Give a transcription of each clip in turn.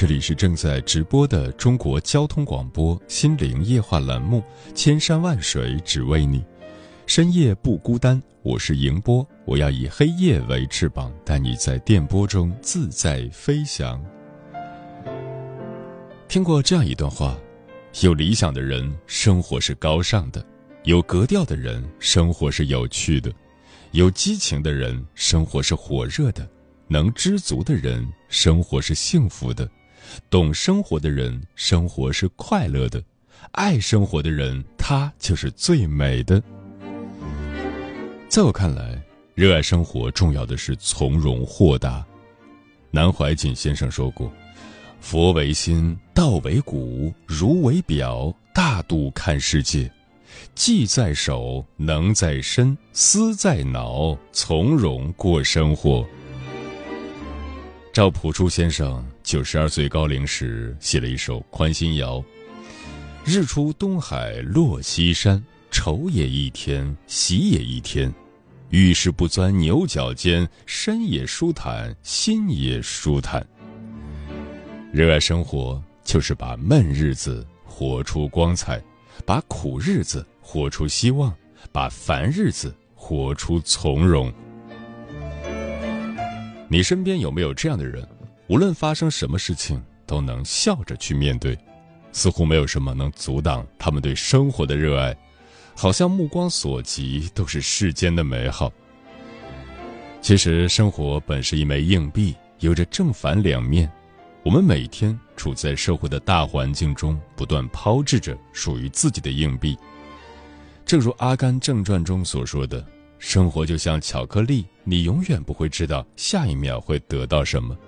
这里是正在直播的中国交通广播心灵夜话栏目《千山万水只为你》，深夜不孤单。我是迎波，我要以黑夜为翅膀，带你在电波中自在飞翔。听过这样一段话：有理想的人，生活是高尚的；有格调的人，生活是有趣的；有激情的人，生活是火热的；能知足的人，生活是幸福的。懂生活的人，生活是快乐的；爱生活的人，他就是最美的。在我看来，热爱生活重要的是从容豁达。南怀瑾先生说过：“佛为心，道为骨，儒为表，大度看世界，技在手，能在身，思在脑，从容过生活。”赵朴初先生。九十二岁高龄时，写了一首《宽心谣》：“日出东海落西山，愁也一天，喜也一天。遇事不钻牛角尖，身也舒坦，心也舒坦。热爱生活，就是把闷日子活出光彩，把苦日子活出希望，把烦日子活出从容。你身边有没有这样的人？”无论发生什么事情，都能笑着去面对，似乎没有什么能阻挡他们对生活的热爱，好像目光所及都是世间的美好。其实，生活本是一枚硬币，有着正反两面。我们每天处在社会的大环境中，不断抛掷着属于自己的硬币。正如《阿甘正传》中所说的：“生活就像巧克力，你永远不会知道下一秒会得到什么。”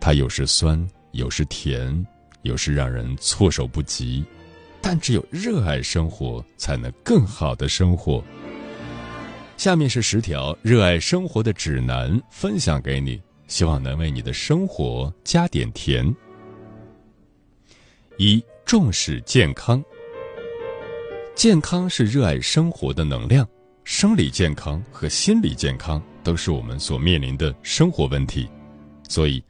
它有时酸，有时甜，有时让人措手不及，但只有热爱生活，才能更好的生活。下面是十条热爱生活的指南，分享给你，希望能为你的生活加点甜。一、重视健康。健康是热爱生活的能量，生理健康和心理健康都是我们所面临的生活问题，所以。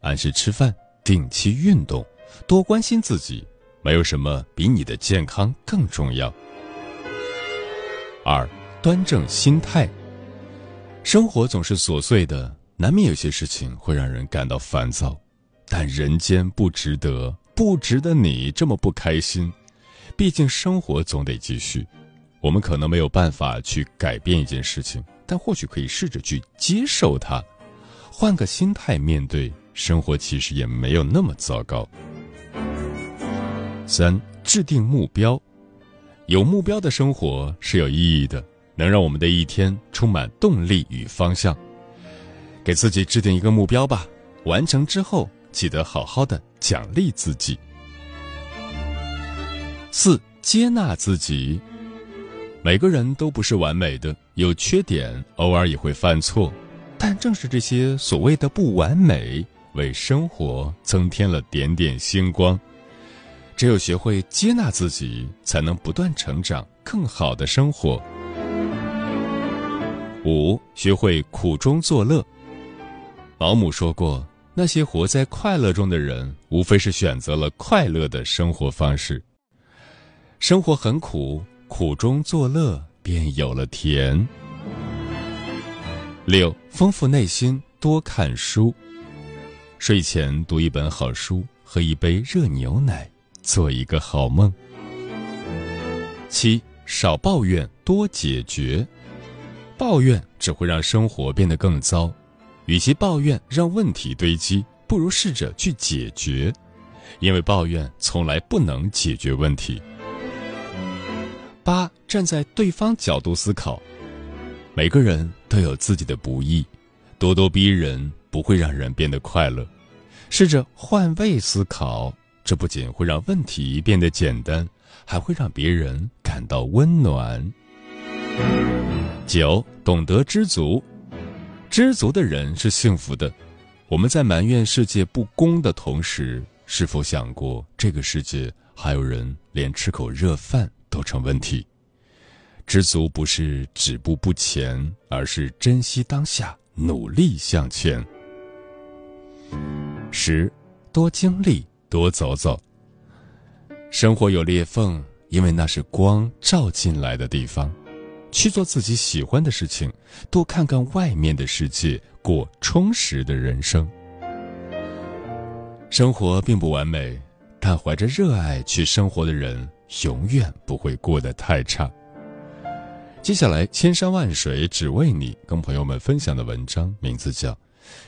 按时吃饭，定期运动，多关心自己，没有什么比你的健康更重要。二，端正心态。生活总是琐碎的，难免有些事情会让人感到烦躁，但人间不值得，不值得你这么不开心。毕竟生活总得继续，我们可能没有办法去改变一件事情，但或许可以试着去接受它，换个心态面对。生活其实也没有那么糟糕。三、制定目标，有目标的生活是有意义的，能让我们的一天充满动力与方向。给自己制定一个目标吧，完成之后记得好好的奖励自己。四、接纳自己，每个人都不是完美的，有缺点，偶尔也会犯错，但正是这些所谓的不完美。为生活增添了点点星光。只有学会接纳自己，才能不断成长，更好的生活。五，学会苦中作乐。保姆说过，那些活在快乐中的人，无非是选择了快乐的生活方式。生活很苦，苦中作乐，便有了甜。六，丰富内心，多看书。睡前读一本好书，喝一杯热牛奶，做一个好梦。七，少抱怨，多解决。抱怨只会让生活变得更糟，与其抱怨让问题堆积，不如试着去解决，因为抱怨从来不能解决问题。八，站在对方角度思考，每个人都有自己的不易，咄咄逼人不会让人变得快乐。试着换位思考，这不仅会让问题变得简单，还会让别人感到温暖。九，懂得知足，知足的人是幸福的。我们在埋怨世界不公的同时，是否想过这个世界还有人连吃口热饭都成问题？知足不是止步不前，而是珍惜当下，努力向前。十，多经历，多走走。生活有裂缝，因为那是光照进来的地方。去做自己喜欢的事情，多看看外面的世界，过充实的人生。生活并不完美，但怀着热爱去生活的人，永远不会过得太差。接下来，千山万水只为你，跟朋友们分享的文章名字叫。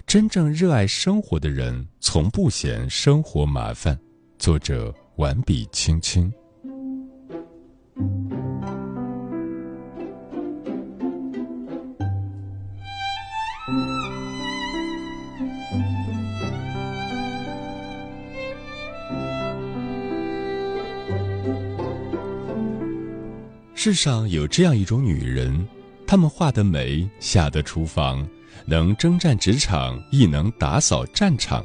真正热爱生活的人，从不嫌生活麻烦。作者：完笔青青。世上有这样一种女人，她们画的美，下得厨房。能征战职场，亦能打扫战场。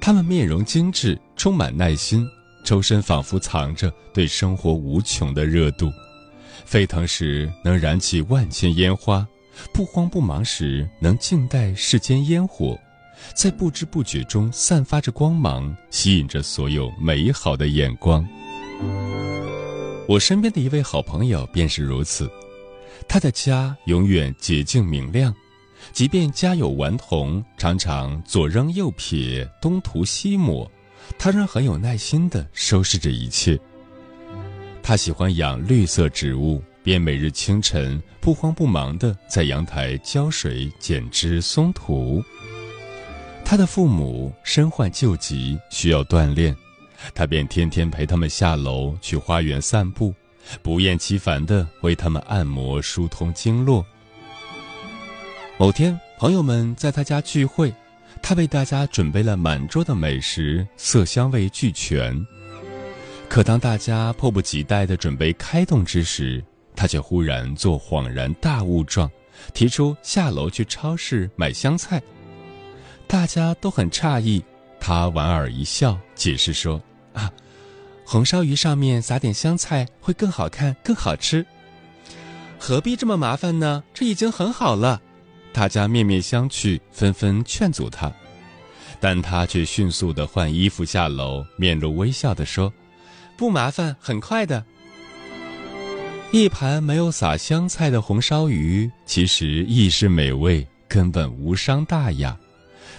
他们面容精致，充满耐心，周身仿佛藏着对生活无穷的热度。沸腾时能燃起万千烟花，不慌不忙时能静待世间烟火，在不知不觉中散发着光芒，吸引着所有美好的眼光。我身边的一位好朋友便是如此，他的家永远洁净明亮。即便家有顽童，常常左扔右撇，东涂西抹，他仍很有耐心地收拾着一切。他喜欢养绿色植物，便每日清晨不慌不忙地在阳台浇水、剪枝、松土。他的父母身患旧疾，需要锻炼，他便天天陪他们下楼去花园散步，不厌其烦地为他们按摩、疏通经络。某天，朋友们在他家聚会，他为大家准备了满桌的美食，色香味俱全。可当大家迫不及待地准备开动之时，他却忽然做恍然大悟状，提出下楼去超市买香菜。大家都很诧异，他莞尔一笑，解释说：“啊，红烧鱼上面撒点香菜会更好看、更好吃。何必这么麻烦呢？这已经很好了。”大家面面相觑，纷纷劝阻他，但他却迅速地换衣服下楼，面露微笑地说：“不麻烦，很快的。”一盘没有撒香菜的红烧鱼，其实亦是美味，根本无伤大雅。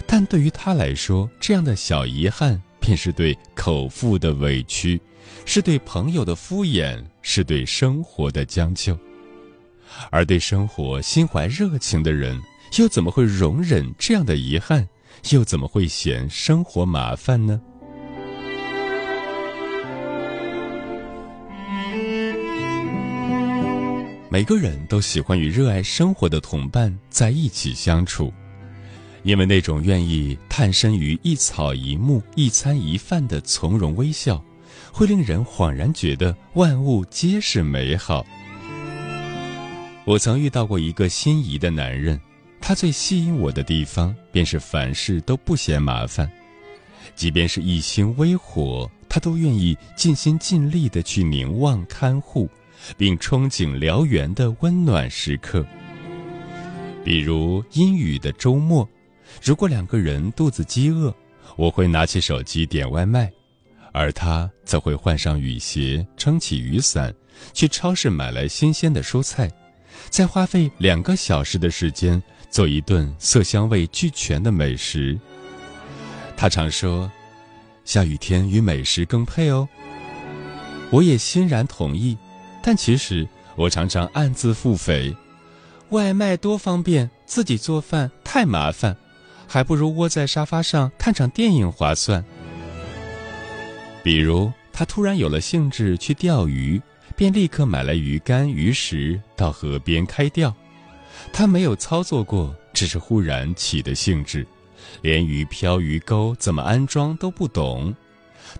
但对于他来说，这样的小遗憾，便是对口腹的委屈，是对朋友的敷衍，是对生活的将就。而对生活心怀热情的人，又怎么会容忍这样的遗憾？又怎么会嫌生活麻烦呢？每个人都喜欢与热爱生活的同伴在一起相处，因为那种愿意探身于一草一木、一餐一饭的从容微笑，会令人恍然觉得万物皆是美好。我曾遇到过一个心仪的男人，他最吸引我的地方便是凡事都不嫌麻烦，即便是一星微火，他都愿意尽心尽力地去凝望看护，并憧憬燎原的温暖时刻。比如阴雨的周末，如果两个人肚子饥饿，我会拿起手机点外卖，而他则会换上雨鞋，撑起雨伞，去超市买来新鲜的蔬菜。再花费两个小时的时间做一顿色香味俱全的美食。他常说：“下雨天与美食更配哦。我也欣然同意，但其实我常常暗自腹诽：外卖多方便，自己做饭太麻烦，还不如窝在沙发上看场电影划算。比如，他突然有了兴致去钓鱼，便立刻买来鱼竿、鱼食到河边开钓。他没有操作过，只是忽然起的兴致，连鱼漂、鱼钩怎么安装都不懂，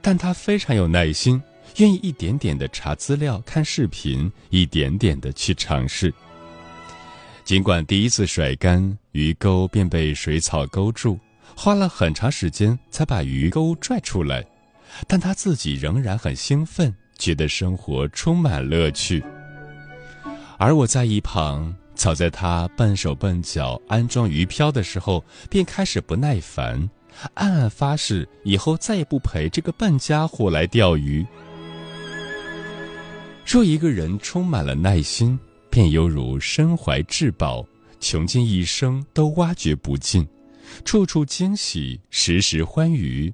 但他非常有耐心。愿意一点点的查资料、看视频，一点点的去尝试。尽管第一次甩竿，鱼钩便被水草勾住，花了很长时间才把鱼钩拽出来，但他自己仍然很兴奋，觉得生活充满乐趣。而我在一旁，早在他笨手笨脚安装鱼漂的时候，便开始不耐烦，暗暗发誓以后再也不陪这个笨家伙来钓鱼。若一个人充满了耐心，便犹如身怀至宝，穷尽一生都挖掘不尽，处处惊喜，时时欢愉。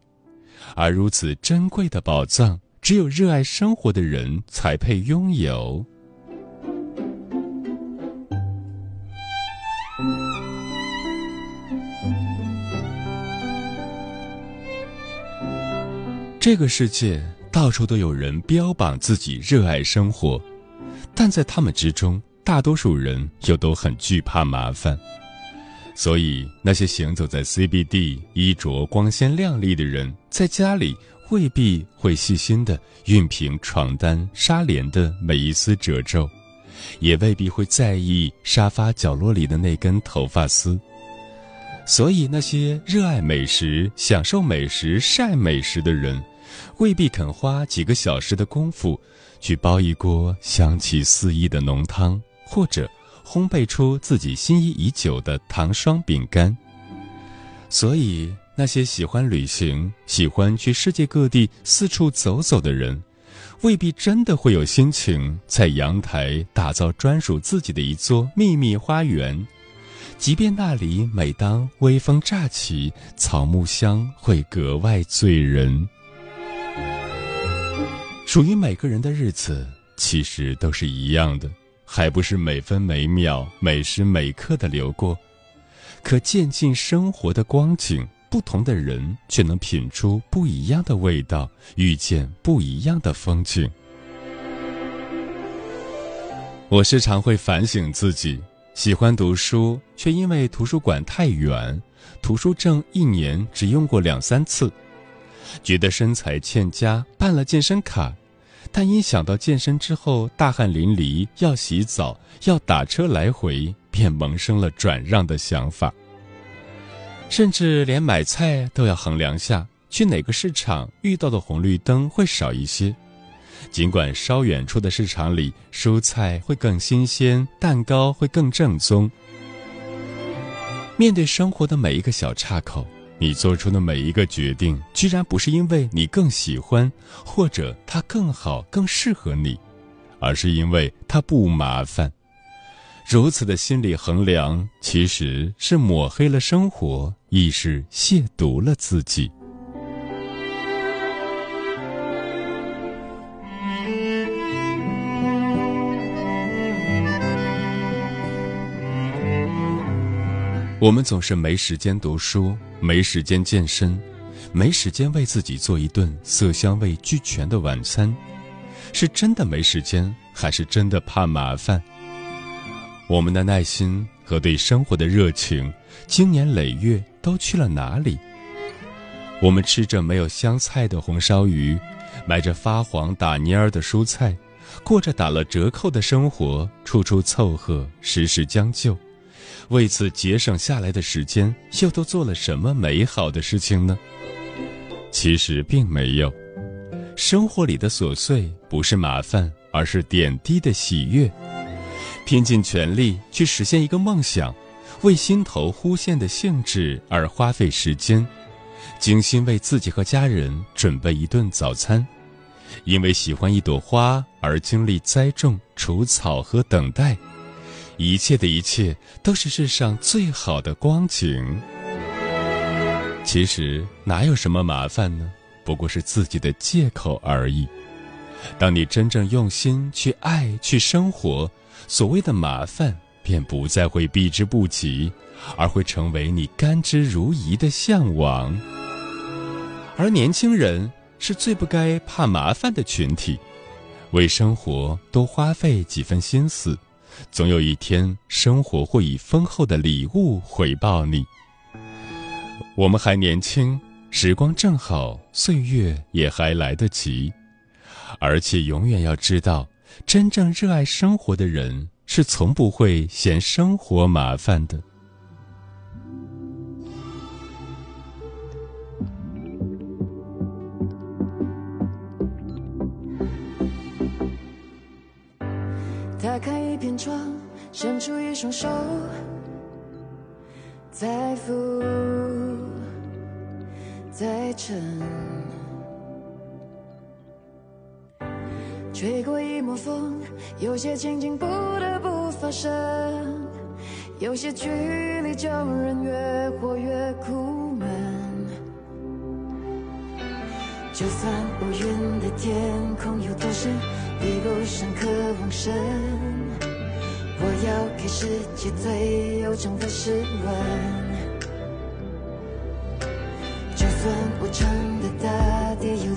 而如此珍贵的宝藏，只有热爱生活的人才配拥有。这个世界。到处都有人标榜自己热爱生活，但在他们之中，大多数人又都很惧怕麻烦。所以，那些行走在 CBD、衣着光鲜亮丽的人，在家里未必会细心的熨平床单、纱帘的每一丝褶皱，也未必会在意沙发角落里的那根头发丝。所以，那些热爱美食、享受美食、晒美食的人。未必肯花几个小时的功夫，去煲一锅香气四溢的浓汤，或者烘焙出自己心仪已久的糖霜饼干。所以，那些喜欢旅行、喜欢去世界各地四处走走的人，未必真的会有心情在阳台打造专属自己的一座秘密花园，即便那里每当微风乍起，草木香会格外醉人。属于每个人的日子，其实都是一样的，还不是每分每秒、每时每刻的流过。可渐进生活的光景，不同的人却能品出不一样的味道，遇见不一样的风景。我时常会反省自己，喜欢读书，却因为图书馆太远，图书证一年只用过两三次。觉得身材欠佳，办了健身卡，但一想到健身之后大汗淋漓，要洗澡，要打车来回，便萌生了转让的想法。甚至连买菜都要衡量下去哪个市场遇到的红绿灯会少一些，尽管稍远处的市场里蔬菜会更新鲜，蛋糕会更正宗。面对生活的每一个小岔口。你做出的每一个决定，居然不是因为你更喜欢，或者它更好、更适合你，而是因为它不麻烦。如此的心理衡量，其实是抹黑了生活，亦是亵渎了自己。我们总是没时间读书，没时间健身，没时间为自己做一顿色香味俱全的晚餐，是真的没时间，还是真的怕麻烦？我们的耐心和对生活的热情，经年累月都去了哪里？我们吃着没有香菜的红烧鱼，买着发黄打蔫儿的蔬菜，过着打了折扣的生活，处处凑合，时时将就。为此节省下来的时间，又都做了什么美好的事情呢？其实并没有。生活里的琐碎不是麻烦，而是点滴的喜悦。拼尽全力去实现一个梦想，为心头忽现的兴致而花费时间，精心为自己和家人准备一顿早餐，因为喜欢一朵花而经历栽种、除草和等待。一切的一切都是世上最好的光景。其实哪有什么麻烦呢？不过是自己的借口而已。当你真正用心去爱、去生活，所谓的麻烦便不再会避之不及，而会成为你甘之如饴的向往。而年轻人是最不该怕麻烦的群体，为生活多花费几分心思，总有一天生活会以丰厚的礼物回报你。我们还年轻，时光正好，岁月也还来得及。而且永远要知道，真正热爱生活的人是从不会嫌生活麻烦的。打开一片窗，伸出一双手，在浮在沉。吹过一抹风，有些情景不得不发生，有些距离叫人越活越苦闷。就算乌云的天空有多深，一路上渴望深，我要给世界最悠长的诗文。就算无常的大地有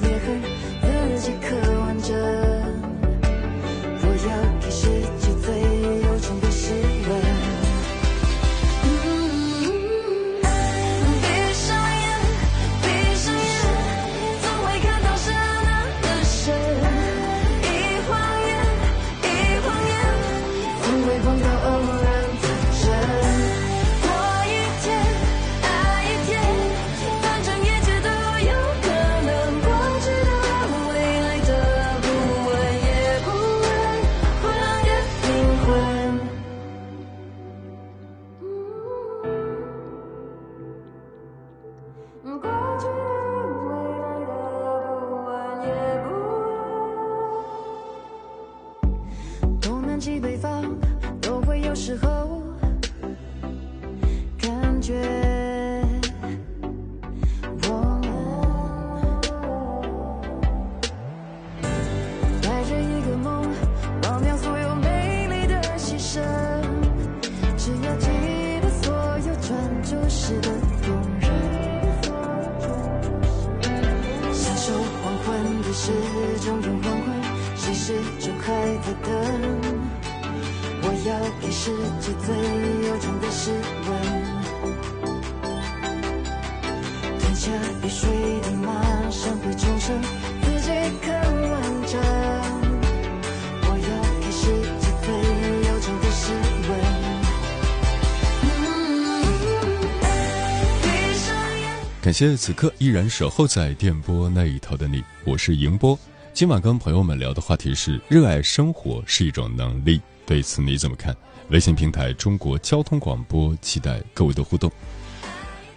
谢此刻依然守候在电波那一头的你，我是迎波。今晚跟朋友们聊的话题是：热爱生活是一种能力，对此你怎么看？微信平台中国交通广播，期待各位的互动。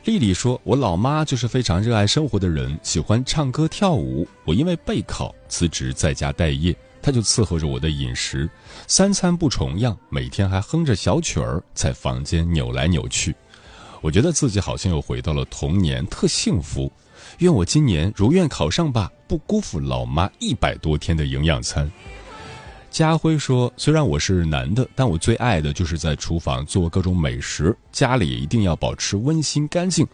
丽丽说：“我老妈就是非常热爱生活的人，喜欢唱歌跳舞。我因为备考辞职在家待业，她就伺候着我的饮食，三餐不重样，每天还哼着小曲儿在房间扭来扭去。”我觉得自己好像又回到了童年，特幸福。愿我今年如愿考上吧，不辜负老妈一百多天的营养餐。家辉说：“虽然我是男的，但我最爱的就是在厨房做各种美食，家里一定要保持温馨干净。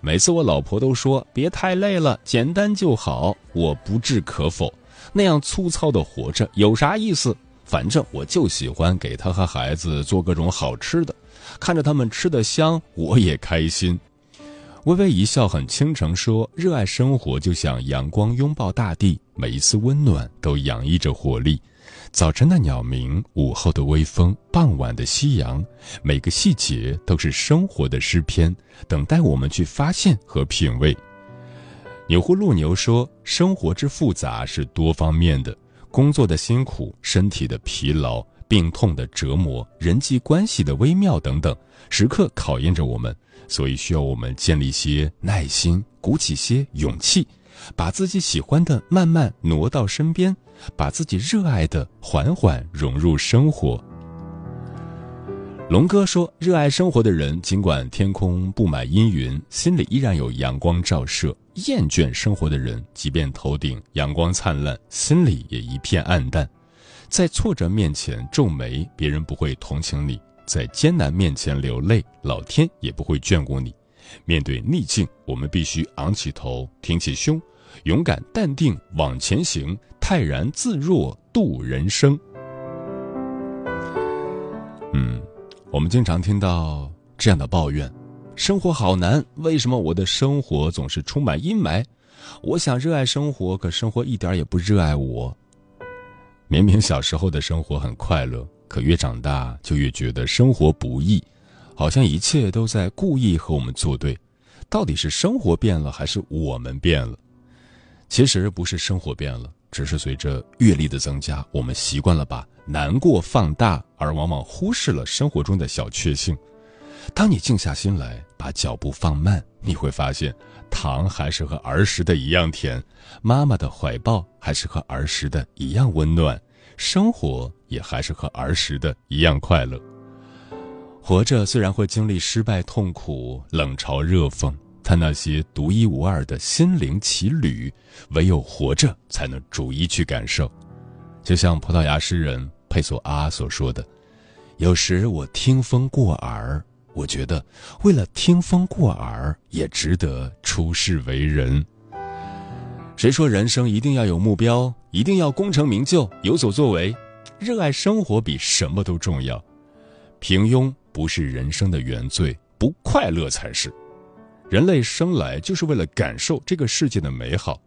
每次我老婆都说别太累了，简单就好。我不置可否，那样粗糙的活着有啥意思？反正我就喜欢给她和孩子做各种好吃的。”看着他们吃得香，我也开心。微微一笑，很倾城，说：“热爱生活，就像阳光拥抱大地，每一丝温暖都洋溢着活力。早晨的鸟鸣，午后的微风，傍晚的夕阳，每个细节都是生活的诗篇，等待我们去发现和品味。”牛祜禄牛说：“生活之复杂是多方面的，工作的辛苦，身体的疲劳。”病痛的折磨，人际关系的微妙等等，时刻考验着我们，所以需要我们建立些耐心，鼓起些勇气，把自己喜欢的慢慢挪到身边，把自己热爱的缓缓融入生活。龙哥说：“热爱生活的人，尽管天空布满阴云，心里依然有阳光照射；厌倦生活的人，即便头顶阳光灿烂，心里也一片暗淡。在挫折面前皱眉，别人不会同情你；在艰难面前流泪，老天也不会眷顾你。面对逆境，我们必须昂起头，挺起胸，勇敢淡定往前行，泰然自若度人生。”嗯。我们经常听到这样的抱怨：生活好难，为什么我的生活总是充满阴霾？我想热爱生活，可生活一点也不热爱我。明明小时候的生活很快乐，可越长大就越觉得生活不易，好像一切都在故意和我们作对。到底是生活变了，还是我们变了？其实不是生活变了，只是随着阅历的增加，我们习惯了把。难过放大，而往往忽视了生活中的小确幸。当你静下心来，把脚步放慢，你会发现，糖还是和儿时的一样甜，妈妈的怀抱还是和儿时的一样温暖，生活也还是和儿时的一样快乐。活着虽然会经历失败、痛苦、冷嘲热讽，但那些独一无二的心灵奇旅，唯有活着才能逐一去感受。就像葡萄牙诗人。佩索阿所说的：“有时我听风过耳，我觉得为了听风过耳也值得出世为人。谁说人生一定要有目标，一定要功成名就、有所作为？热爱生活比什么都重要。平庸不是人生的原罪，不快乐才是。人类生来就是为了感受这个世界的美好。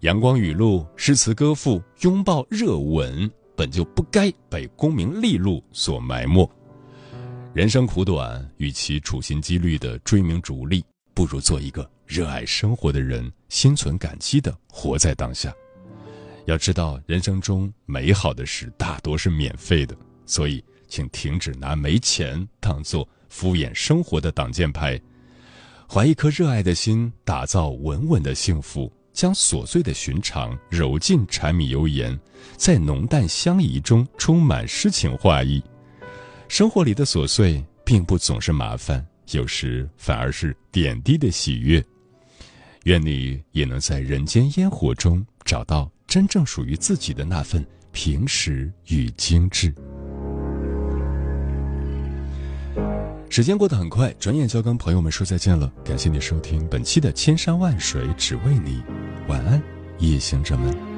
阳光雨露、诗词歌赋、拥抱热吻。”本就不该被功名利禄所埋没。人生苦短，与其处心积虑的追名逐利，不如做一个热爱生活的人，心存感激的活在当下。要知道，人生中美好的事大多是免费的，所以请停止拿没钱当做敷衍生活的挡箭牌，怀一颗热爱的心，打造稳稳的幸福。将琐碎的寻常揉进柴米油盐，在浓淡相宜中充满诗情画意。生活里的琐碎并不总是麻烦，有时反而是点滴的喜悦。愿你也能在人间烟火中找到真正属于自己的那份平实与精致。时间过得很快，转眼就要跟朋友们说再见了。感谢你收听本期的《千山万水只为你》，晚安，夜行者们。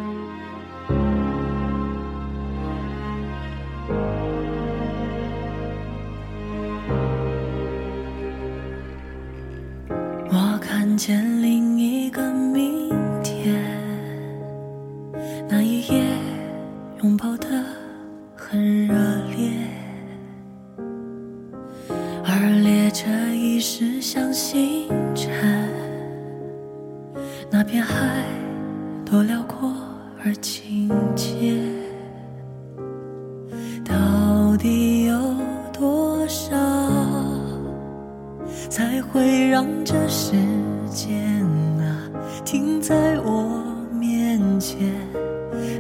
间啊停在我面前？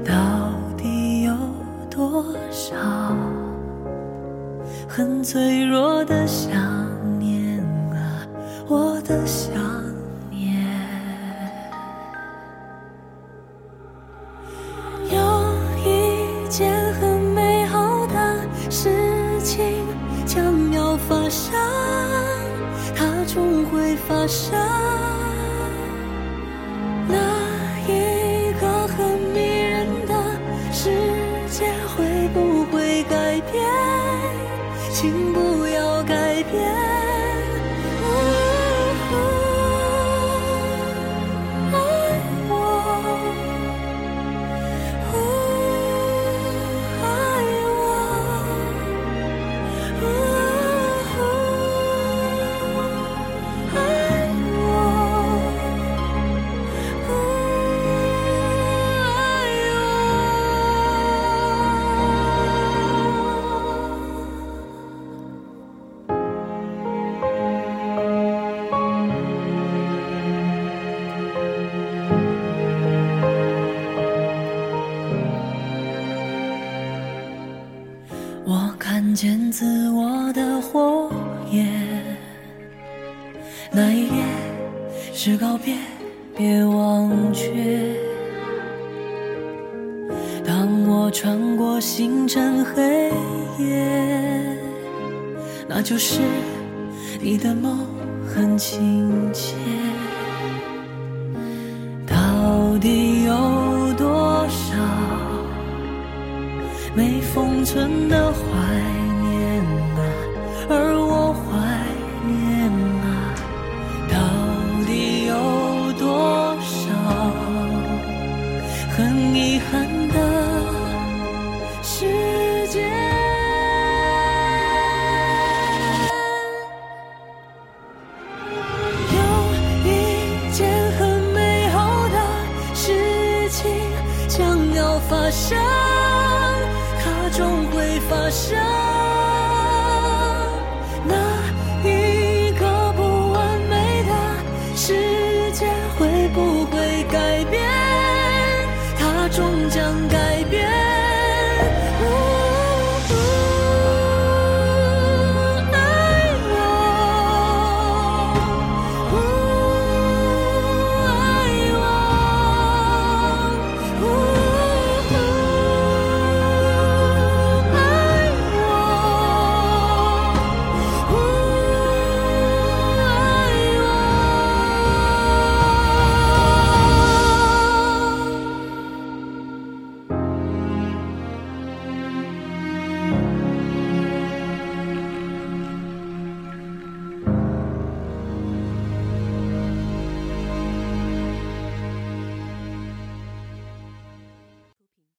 到底有多少很脆弱的自我的火焰，那一夜是告别，别忘却。当我穿过星辰黑夜，那就是你的梦。很亲切，到底有多少？没封存的花。